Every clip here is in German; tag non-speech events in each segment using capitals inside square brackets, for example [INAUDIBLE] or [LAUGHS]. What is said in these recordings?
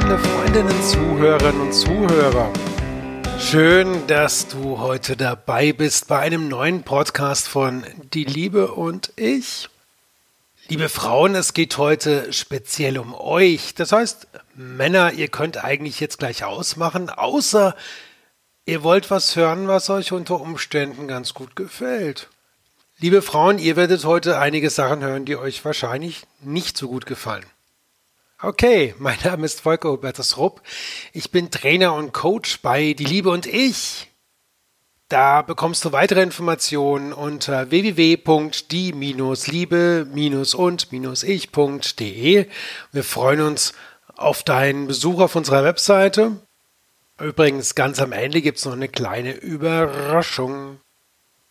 Freunde, Freundinnen, Zuhörerinnen und Zuhörer. Schön, dass du heute dabei bist bei einem neuen Podcast von Die Liebe und ich. Liebe Frauen, es geht heute speziell um euch. Das heißt, Männer, ihr könnt eigentlich jetzt gleich ausmachen, außer ihr wollt was hören, was euch unter Umständen ganz gut gefällt. Liebe Frauen, ihr werdet heute einige Sachen hören, die euch wahrscheinlich nicht so gut gefallen. Okay, mein Name ist Volker Hubertus Rupp. Ich bin Trainer und Coach bei Die Liebe und ich. Da bekommst du weitere Informationen unter www.die-liebe-und-ich.de. Wir freuen uns auf deinen Besuch auf unserer Webseite. Übrigens, ganz am Ende gibt es noch eine kleine Überraschung.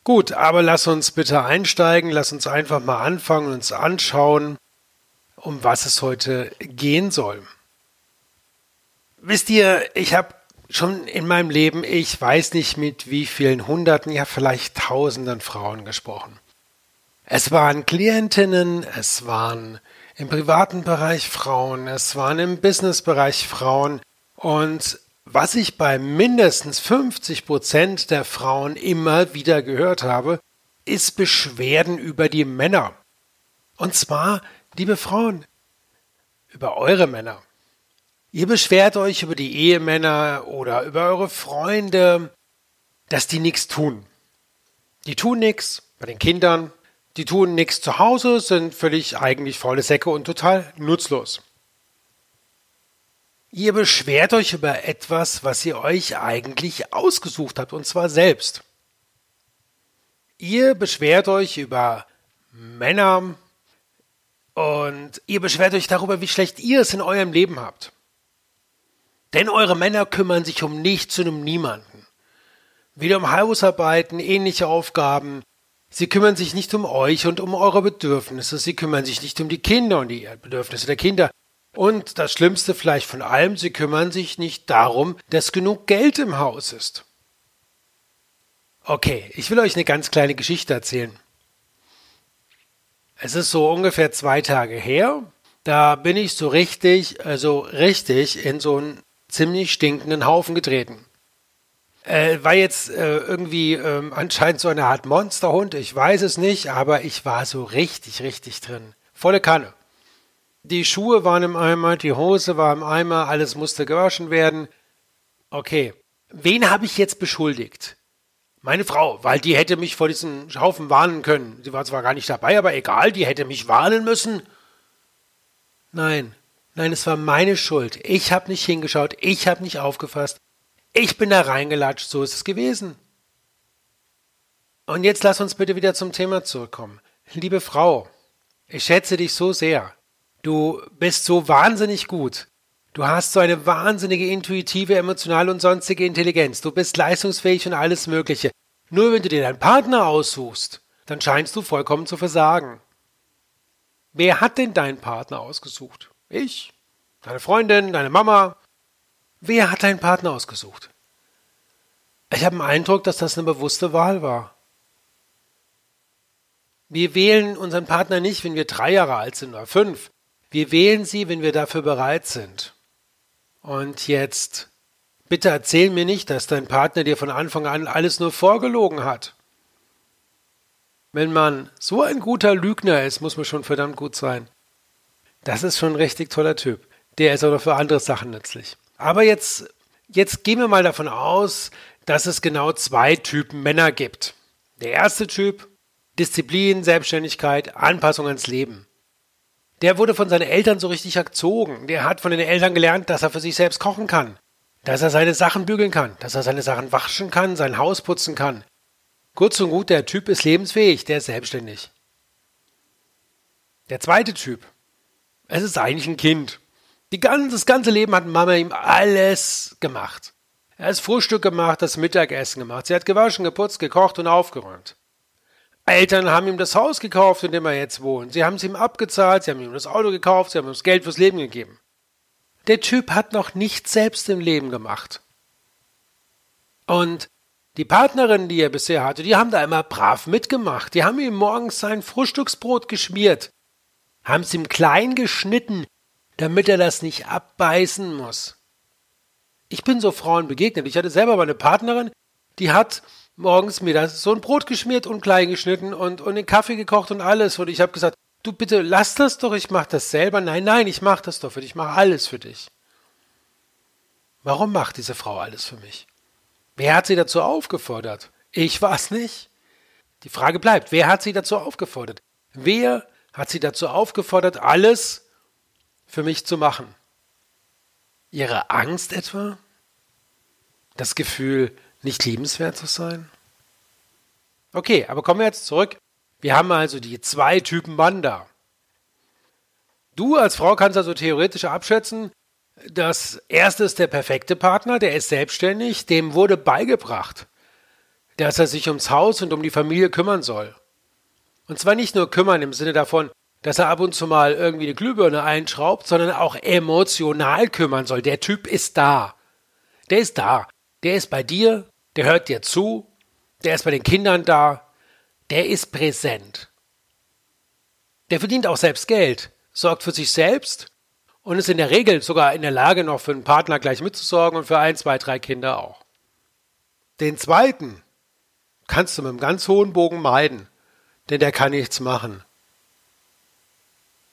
Gut, aber lass uns bitte einsteigen, lass uns einfach mal anfangen und uns anschauen, um was es heute gehen soll. Wisst ihr, ich habe schon in meinem Leben, ich weiß nicht mit wie vielen Hunderten, ja vielleicht Tausenden Frauen gesprochen. Es waren Klientinnen, es waren im privaten Bereich Frauen, es waren im Businessbereich Frauen und was ich bei mindestens 50 Prozent der Frauen immer wieder gehört habe, ist Beschwerden über die Männer. Und zwar liebe Frauen, über eure Männer. Ihr beschwert euch über die Ehemänner oder über eure Freunde, dass die nichts tun. Die tun nichts bei den Kindern, die tun nichts zu Hause, sind völlig eigentlich faule Säcke und total nutzlos. Ihr beschwert euch über etwas, was ihr euch eigentlich ausgesucht habt, und zwar selbst. Ihr beschwert euch über Männer, und ihr beschwert euch darüber, wie schlecht ihr es in eurem Leben habt. Denn eure Männer kümmern sich um nichts und um niemanden. Weder um Hausarbeiten, ähnliche Aufgaben. Sie kümmern sich nicht um euch und um eure Bedürfnisse. Sie kümmern sich nicht um die Kinder und die Bedürfnisse der Kinder. Und das Schlimmste vielleicht von allem, sie kümmern sich nicht darum, dass genug Geld im Haus ist. Okay, ich will euch eine ganz kleine Geschichte erzählen. Es ist so ungefähr zwei Tage her. Da bin ich so richtig, also richtig in so einen ziemlich stinkenden Haufen getreten. Äh, war jetzt äh, irgendwie äh, anscheinend so eine Art Monsterhund, ich weiß es nicht, aber ich war so richtig, richtig drin. Volle Kanne. Die Schuhe waren im Eimer, die Hose war im Eimer, alles musste gewaschen werden. Okay, wen habe ich jetzt beschuldigt? Meine Frau, weil die hätte mich vor diesem Haufen warnen können. Sie war zwar gar nicht dabei, aber egal, die hätte mich warnen müssen. Nein, nein, es war meine Schuld. Ich habe nicht hingeschaut, ich habe nicht aufgefasst. Ich bin da reingelatscht, so ist es gewesen. Und jetzt lass uns bitte wieder zum Thema zurückkommen. Liebe Frau, ich schätze dich so sehr. Du bist so wahnsinnig gut. Du hast so eine wahnsinnige intuitive, emotionale und sonstige Intelligenz. Du bist leistungsfähig und alles Mögliche. Nur wenn du dir deinen Partner aussuchst, dann scheinst du vollkommen zu versagen. Wer hat denn deinen Partner ausgesucht? Ich? Deine Freundin? Deine Mama? Wer hat deinen Partner ausgesucht? Ich habe den Eindruck, dass das eine bewusste Wahl war. Wir wählen unseren Partner nicht, wenn wir drei Jahre alt sind oder fünf. Wir wählen sie, wenn wir dafür bereit sind. Und jetzt, bitte erzähl mir nicht, dass dein Partner dir von Anfang an alles nur vorgelogen hat. Wenn man so ein guter Lügner ist, muss man schon verdammt gut sein. Das ist schon ein richtig toller Typ. Der ist auch noch für andere Sachen nützlich. Aber jetzt, jetzt gehen wir mal davon aus, dass es genau zwei Typen Männer gibt. Der erste Typ, Disziplin, Selbstständigkeit, Anpassung ans Leben der wurde von seinen Eltern so richtig erzogen. Der hat von den Eltern gelernt, dass er für sich selbst kochen kann, dass er seine Sachen bügeln kann, dass er seine Sachen waschen kann, sein Haus putzen kann. Kurz und gut, der Typ ist lebensfähig, der ist selbstständig. Der zweite Typ, es ist eigentlich ein Kind. Ganze, das ganze Leben hat Mama ihm alles gemacht. Er hat Frühstück gemacht, das Mittagessen gemacht. Sie hat gewaschen, geputzt, gekocht und aufgeräumt. Eltern haben ihm das Haus gekauft, in dem er jetzt wohnt. Sie haben es ihm abgezahlt, sie haben ihm das Auto gekauft, sie haben ihm das Geld fürs Leben gegeben. Der Typ hat noch nichts selbst im Leben gemacht. Und die Partnerin, die er bisher hatte, die haben da immer brav mitgemacht. Die haben ihm morgens sein Frühstücksbrot geschmiert, haben es ihm klein geschnitten, damit er das nicht abbeißen muss. Ich bin so Frauen begegnet. Ich hatte selber mal eine Partnerin, die hat morgens mir das so ein Brot geschmiert und klein geschnitten und, und den Kaffee gekocht und alles. Und ich habe gesagt, du bitte lass das doch, ich mache das selber. Nein, nein, ich mache das doch für dich, ich mache alles für dich. Warum macht diese Frau alles für mich? Wer hat sie dazu aufgefordert? Ich war es nicht. Die Frage bleibt, wer hat sie dazu aufgefordert? Wer hat sie dazu aufgefordert, alles für mich zu machen? Ihre Angst etwa? Das Gefühl, nicht liebenswert zu sein? Okay, aber kommen wir jetzt zurück. Wir haben also die zwei Typen Mann da. Du als Frau kannst also theoretisch abschätzen, das erste ist der perfekte Partner, der ist selbstständig, dem wurde beigebracht, dass er sich ums Haus und um die Familie kümmern soll. Und zwar nicht nur kümmern im Sinne davon, dass er ab und zu mal irgendwie eine Glühbirne einschraubt, sondern auch emotional kümmern soll. Der Typ ist da. Der ist da. Der ist bei dir, der hört dir zu, der ist bei den Kindern da, der ist präsent. Der verdient auch selbst Geld, sorgt für sich selbst und ist in der Regel sogar in der Lage, noch für einen Partner gleich mitzusorgen und für ein, zwei, drei Kinder auch. Den zweiten kannst du mit einem ganz hohen Bogen meiden, denn der kann nichts machen.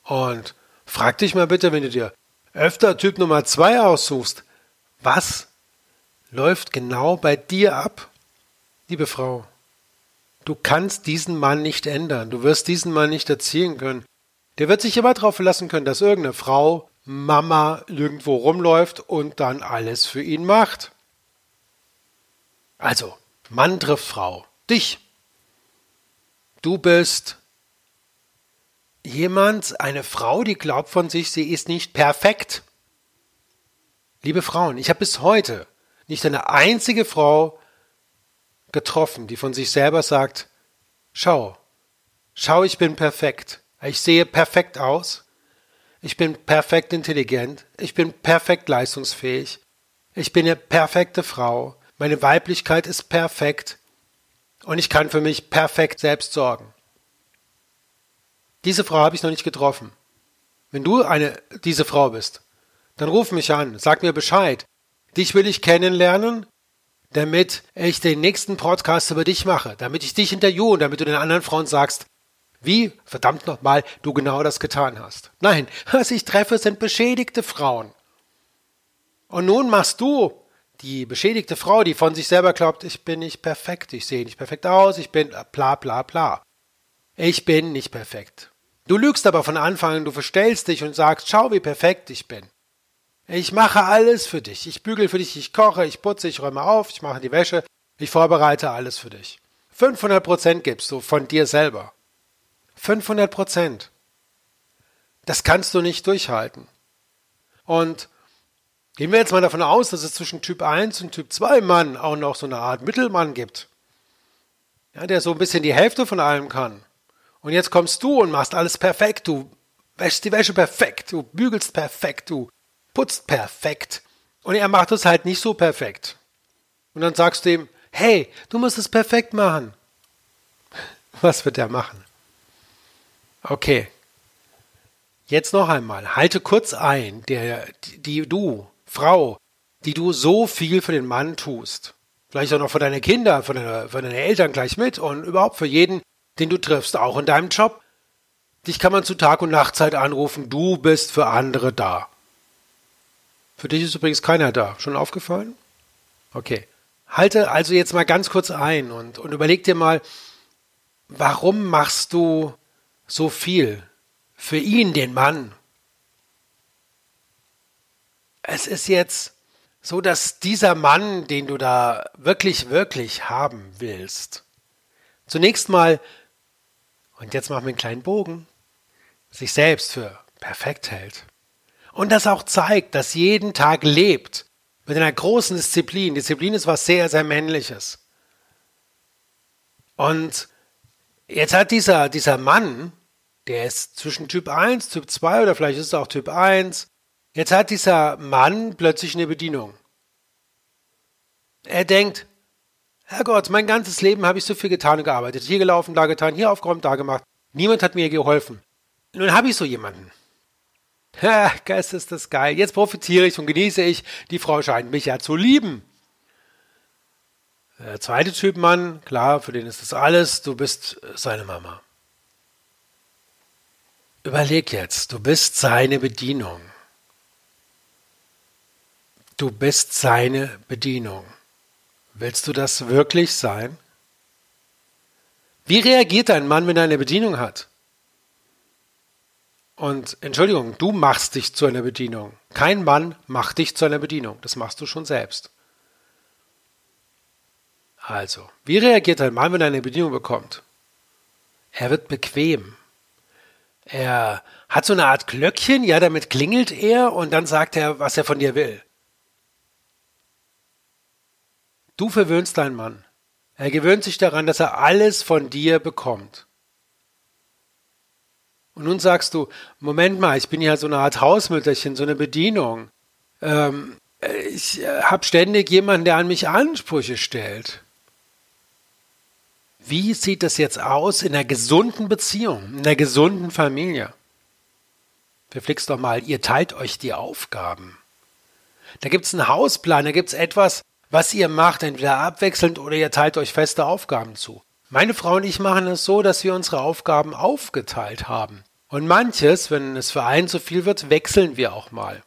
Und frag dich mal bitte, wenn du dir öfter Typ Nummer zwei aussuchst, was läuft genau bei dir ab, liebe Frau? Du kannst diesen Mann nicht ändern, du wirst diesen Mann nicht erziehen können. Der wird sich immer darauf verlassen können, dass irgendeine Frau Mama irgendwo rumläuft und dann alles für ihn macht. Also, Mann trifft Frau. Dich. Du bist jemand, eine Frau, die glaubt von sich, sie ist nicht perfekt. Liebe Frauen, ich habe bis heute nicht eine einzige Frau getroffen, die von sich selber sagt, schau, schau, ich bin perfekt. Ich sehe perfekt aus. Ich bin perfekt intelligent. Ich bin perfekt leistungsfähig. Ich bin eine perfekte Frau. Meine Weiblichkeit ist perfekt. Und ich kann für mich perfekt selbst sorgen. Diese Frau habe ich noch nicht getroffen. Wenn du eine, diese Frau bist, dann ruf mich an, sag mir Bescheid. Dich will ich kennenlernen, damit ich den nächsten Podcast über dich mache, damit ich dich interviewe und damit du den anderen Frauen sagst, wie, verdammt nochmal, du genau das getan hast. Nein, [LAUGHS] was ich treffe, sind beschädigte Frauen. Und nun machst du die beschädigte Frau, die von sich selber glaubt, ich bin nicht perfekt, ich sehe nicht perfekt aus, ich bin bla bla bla. Ich bin nicht perfekt. Du lügst aber von Anfang an, du verstellst dich und sagst, schau, wie perfekt ich bin. Ich mache alles für dich. Ich bügel für dich, ich koche, ich putze, ich räume auf, ich mache die Wäsche, ich vorbereite alles für dich. 500 Prozent gibst du von dir selber. 500 Prozent. Das kannst du nicht durchhalten. Und gehen wir jetzt mal davon aus, dass es zwischen Typ 1 und Typ 2 Mann auch noch so eine Art Mittelmann gibt. Ja, der so ein bisschen die Hälfte von allem kann. Und jetzt kommst du und machst alles perfekt. Du wäschst die Wäsche perfekt. Du bügelst perfekt. Du putzt perfekt. Und er macht es halt nicht so perfekt. Und dann sagst du ihm, hey, du musst es perfekt machen. [LAUGHS] Was wird er machen? Okay. Jetzt noch einmal. Halte kurz ein, der, die, die du, Frau, die du so viel für den Mann tust. Vielleicht auch noch für deine Kinder, für deine, für deine Eltern gleich mit und überhaupt für jeden, den du triffst, auch in deinem Job. Dich kann man zu Tag und Nachtzeit anrufen, du bist für andere da. Für dich ist übrigens keiner da. Schon aufgefallen? Okay. Halte also jetzt mal ganz kurz ein und, und überleg dir mal, warum machst du so viel für ihn, den Mann. Es ist jetzt so, dass dieser Mann, den du da wirklich, wirklich haben willst, zunächst mal, und jetzt machen wir einen kleinen Bogen, sich selbst für perfekt hält. Und das auch zeigt, dass jeden Tag lebt mit einer großen Disziplin. Disziplin ist was sehr, sehr Männliches. Und Jetzt hat dieser, dieser Mann, der ist zwischen Typ 1, Typ 2 oder vielleicht ist es auch Typ 1, jetzt hat dieser Mann plötzlich eine Bedienung. Er denkt, Herrgott, mein ganzes Leben habe ich so viel getan und gearbeitet. Hier gelaufen, da getan, hier aufgeräumt, da gemacht. Niemand hat mir geholfen. Nun habe ich so jemanden. Ha, Geist ist das geil. Jetzt profitiere ich und genieße ich. Die Frau scheint mich ja zu lieben. Der zweite Typ Mann, klar, für den ist das alles. Du bist seine Mama. Überleg jetzt, du bist seine Bedienung. Du bist seine Bedienung. Willst du das wirklich sein? Wie reagiert ein Mann, wenn er eine Bedienung hat? Und Entschuldigung, du machst dich zu einer Bedienung. Kein Mann macht dich zu einer Bedienung. Das machst du schon selbst. Also, wie reagiert ein Mann, wenn er eine Bedienung bekommt? Er wird bequem. Er hat so eine Art Glöckchen, ja, damit klingelt er und dann sagt er, was er von dir will. Du verwöhnst deinen Mann. Er gewöhnt sich daran, dass er alles von dir bekommt. Und nun sagst du, Moment mal, ich bin ja so eine Art Hausmütterchen, so eine Bedienung. Ähm, ich äh, habe ständig jemanden, der an mich Ansprüche stellt. Wie sieht das jetzt aus in einer gesunden Beziehung, in einer gesunden Familie? Verflixt doch mal, ihr teilt euch die Aufgaben. Da gibt es einen Hausplan, da gibt es etwas, was ihr macht, entweder abwechselnd oder ihr teilt euch feste Aufgaben zu. Meine Frau und ich machen es so, dass wir unsere Aufgaben aufgeteilt haben. Und manches, wenn es für einen zu viel wird, wechseln wir auch mal.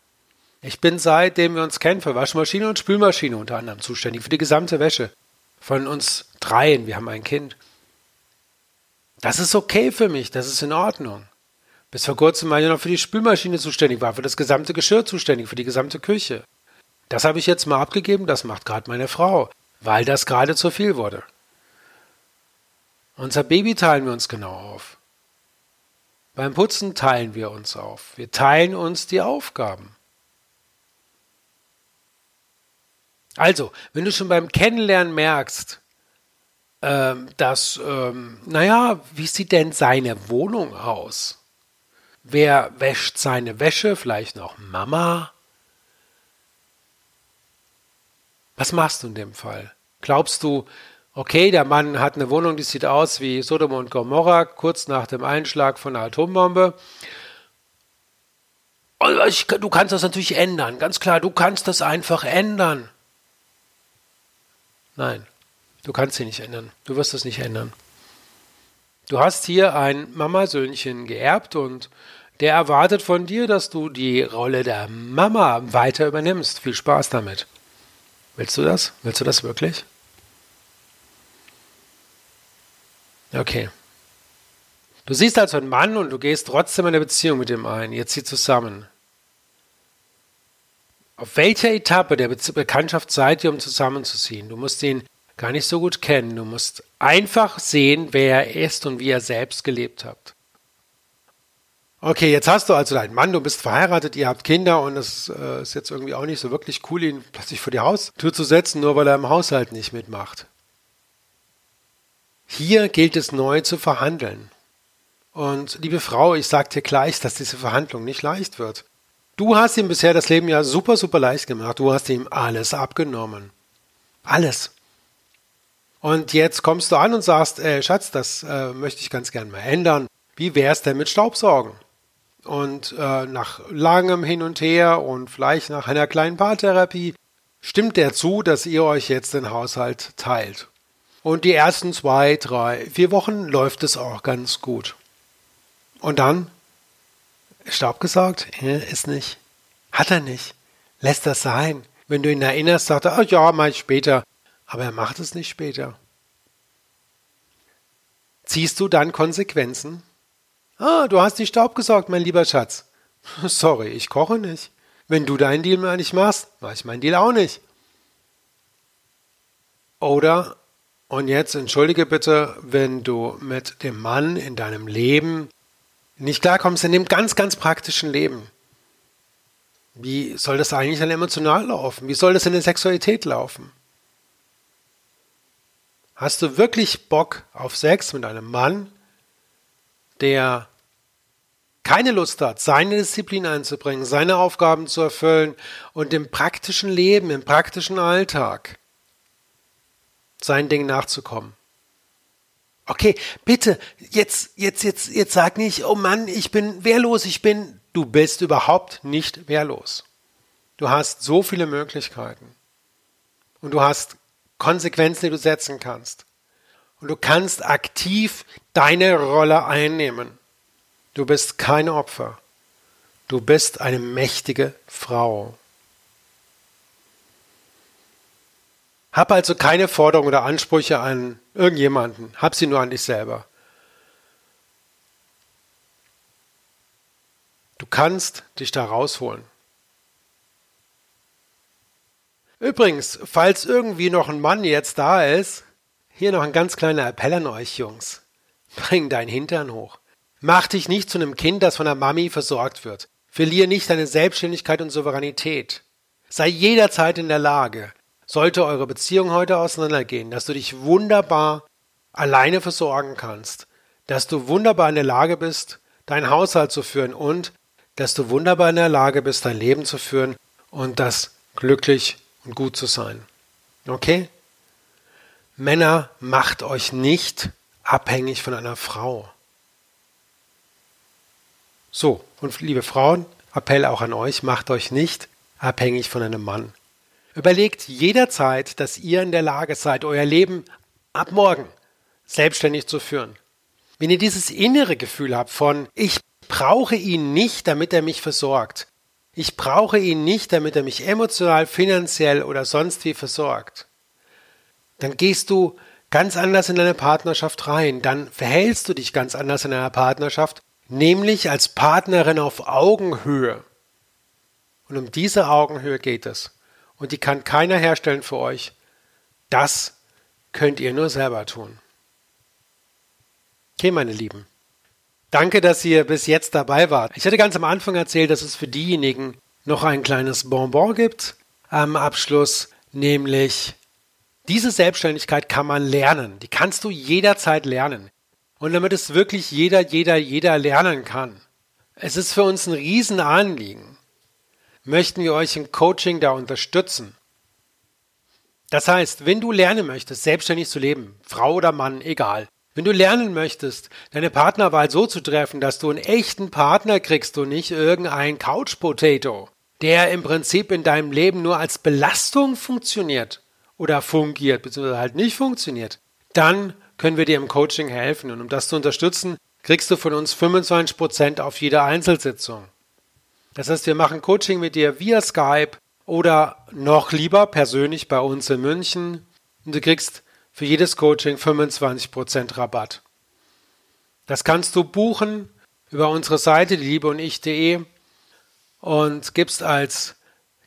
Ich bin seitdem wir uns kennen für Waschmaschine und Spülmaschine unter anderem zuständig, für die gesamte Wäsche. Von uns dreien, wir haben ein Kind. Das ist okay für mich, das ist in Ordnung. Bis vor kurzem war ich noch für die Spülmaschine zuständig, war für das gesamte Geschirr zuständig, für die gesamte Küche. Das habe ich jetzt mal abgegeben, das macht gerade meine Frau, weil das gerade zu viel wurde. Unser Baby teilen wir uns genau auf. Beim Putzen teilen wir uns auf. Wir teilen uns die Aufgaben. Also, wenn du schon beim Kennenlernen merkst, ähm, dass, ähm, naja, wie sieht denn seine Wohnung aus? Wer wäscht seine Wäsche? Vielleicht noch Mama? Was machst du in dem Fall? Glaubst du, okay, der Mann hat eine Wohnung, die sieht aus wie Sodom und Gomorra, kurz nach dem Einschlag von einer Atombombe. Ich, du kannst das natürlich ändern, ganz klar, du kannst das einfach ändern. Nein, du kannst sie nicht ändern. Du wirst es nicht ändern. Du hast hier ein Mamasöhnchen geerbt und der erwartet von dir, dass du die Rolle der Mama weiter übernimmst. Viel Spaß damit. Willst du das? Willst du das wirklich? Okay. Du siehst also einen Mann und du gehst trotzdem eine Beziehung mit ihm ein. Ihr zieht zusammen. Auf welcher Etappe der Be Bekanntschaft seid ihr, um zusammenzuziehen? Du musst ihn gar nicht so gut kennen. Du musst einfach sehen, wer er ist und wie er selbst gelebt hat. Okay, jetzt hast du also deinen Mann, du bist verheiratet, ihr habt Kinder und es äh, ist jetzt irgendwie auch nicht so wirklich cool, ihn plötzlich vor die Haustür zu setzen, nur weil er im Haushalt nicht mitmacht. Hier gilt es neu zu verhandeln. Und liebe Frau, ich sage dir gleich, dass diese Verhandlung nicht leicht wird. Du hast ihm bisher das Leben ja super, super leicht gemacht. Du hast ihm alles abgenommen. Alles. Und jetzt kommst du an und sagst, äh, Schatz, das äh, möchte ich ganz gern mal ändern. Wie wär's denn mit Staubsaugen? Und äh, nach langem Hin und Her und vielleicht nach einer kleinen Paartherapie stimmt der zu, dass ihr euch jetzt den Haushalt teilt. Und die ersten zwei, drei, vier Wochen läuft es auch ganz gut. Und dann Staub gesaugt? Ist nicht. Hat er nicht. Lässt das sein. Wenn du ihn erinnerst, sagt er, oh ja, ich später. Aber er macht es nicht später. Ziehst du dann Konsequenzen? Ah, du hast nicht Staub gesaugt, mein lieber Schatz. [LAUGHS] Sorry, ich koche nicht. Wenn du deinen Deal mal nicht machst, mach ich meinen Deal auch nicht. Oder, und jetzt entschuldige bitte, wenn du mit dem Mann in deinem Leben nicht klarkommst, in dem ganz, ganz praktischen Leben. Wie soll das eigentlich dann emotional laufen? Wie soll das in der Sexualität laufen? Hast du wirklich Bock auf Sex mit einem Mann, der keine Lust hat, seine Disziplin einzubringen, seine Aufgaben zu erfüllen und im praktischen Leben, im praktischen Alltag seinen Dingen nachzukommen. Okay, bitte, jetzt, jetzt, jetzt, jetzt sag nicht, oh Mann, ich bin wehrlos, ich bin, Du bist überhaupt nicht wehrlos. Du hast so viele Möglichkeiten. Und du hast Konsequenzen, die du setzen kannst. Und du kannst aktiv deine Rolle einnehmen. Du bist kein Opfer. Du bist eine mächtige Frau. Hab also keine Forderungen oder Ansprüche an irgendjemanden. Hab sie nur an dich selber. Du kannst dich da rausholen. Übrigens, falls irgendwie noch ein Mann jetzt da ist, hier noch ein ganz kleiner Appell an euch Jungs. Bring dein Hintern hoch. Mach dich nicht zu einem Kind, das von der Mami versorgt wird. Verlier nicht deine Selbstständigkeit und Souveränität. Sei jederzeit in der Lage, sollte eure Beziehung heute auseinandergehen, dass du dich wunderbar alleine versorgen kannst, dass du wunderbar in der Lage bist, deinen Haushalt zu führen und dass du wunderbar in der Lage bist, dein Leben zu führen und das glücklich und gut zu sein. Okay? Männer, macht euch nicht abhängig von einer Frau. So, und liebe Frauen, Appell auch an euch, macht euch nicht abhängig von einem Mann. Überlegt jederzeit, dass ihr in der Lage seid, euer Leben ab morgen selbstständig zu führen. Wenn ihr dieses innere Gefühl habt von, ich brauche ihn nicht, damit er mich versorgt. Ich brauche ihn nicht, damit er mich emotional, finanziell oder sonst wie versorgt. Dann gehst du ganz anders in deine Partnerschaft rein. Dann verhältst du dich ganz anders in einer Partnerschaft, nämlich als Partnerin auf Augenhöhe. Und um diese Augenhöhe geht es. Und die kann keiner herstellen für euch. Das könnt ihr nur selber tun. Okay, meine Lieben. Danke, dass ihr bis jetzt dabei wart. Ich hatte ganz am Anfang erzählt, dass es für diejenigen noch ein kleines Bonbon gibt am Abschluss, nämlich diese Selbstständigkeit kann man lernen. Die kannst du jederzeit lernen. Und damit es wirklich jeder, jeder, jeder lernen kann. Es ist für uns ein Riesenanliegen. Möchten wir euch im Coaching da unterstützen. Das heißt, wenn du lernen möchtest, selbstständig zu leben, Frau oder Mann, egal, wenn du lernen möchtest, deine Partnerwahl so zu treffen, dass du einen echten Partner kriegst und nicht irgendein Couch Potato, der im Prinzip in deinem Leben nur als Belastung funktioniert oder fungiert, beziehungsweise halt nicht funktioniert, dann können wir dir im Coaching helfen. Und um das zu unterstützen, kriegst du von uns 25% auf jede Einzelsitzung. Das heißt, wir machen Coaching mit dir via Skype oder noch lieber persönlich bei uns in München. Und du kriegst für jedes Coaching 25% Rabatt. Das kannst du buchen über unsere Seite, die Liebe und ich.de und gibst als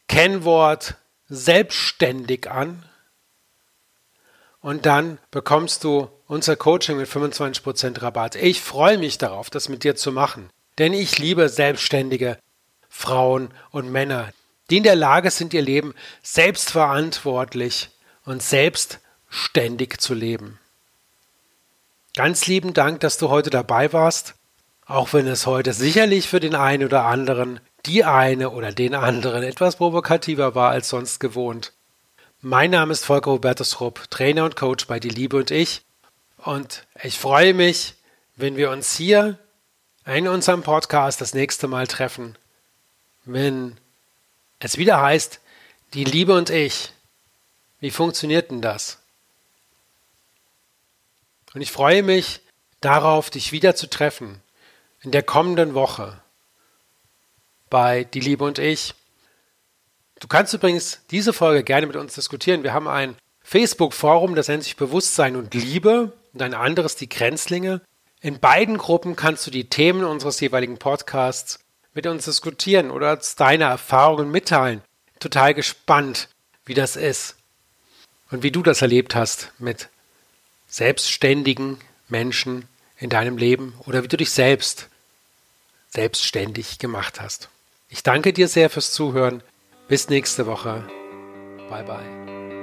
Kennwort selbstständig an. Und dann bekommst du unser Coaching mit 25% Rabatt. Ich freue mich darauf, das mit dir zu machen. Denn ich liebe selbstständige Frauen und Männer, die in der Lage sind, ihr Leben selbstverantwortlich und selbst ständig zu leben. Ganz lieben Dank, dass du heute dabei warst, auch wenn es heute sicherlich für den einen oder anderen, die eine oder den anderen etwas provokativer war als sonst gewohnt. Mein Name ist Volker Hubertus Rupp, Trainer und Coach bei Die Liebe und ich, und ich freue mich, wenn wir uns hier in unserem Podcast das nächste Mal treffen, wenn es wieder heißt, Die Liebe und ich. Wie funktioniert denn das? Und ich freue mich darauf, dich wieder zu treffen in der kommenden Woche bei Die Liebe und ich. Du kannst übrigens diese Folge gerne mit uns diskutieren. Wir haben ein Facebook-Forum, das nennt sich Bewusstsein und Liebe und ein anderes die Grenzlinge. In beiden Gruppen kannst du die Themen unseres jeweiligen Podcasts mit uns diskutieren oder deine Erfahrungen mitteilen. Total gespannt, wie das ist und wie du das erlebt hast mit selbstständigen Menschen in deinem Leben oder wie du dich selbst selbstständig gemacht hast. Ich danke dir sehr fürs Zuhören. Bis nächste Woche. Bye bye.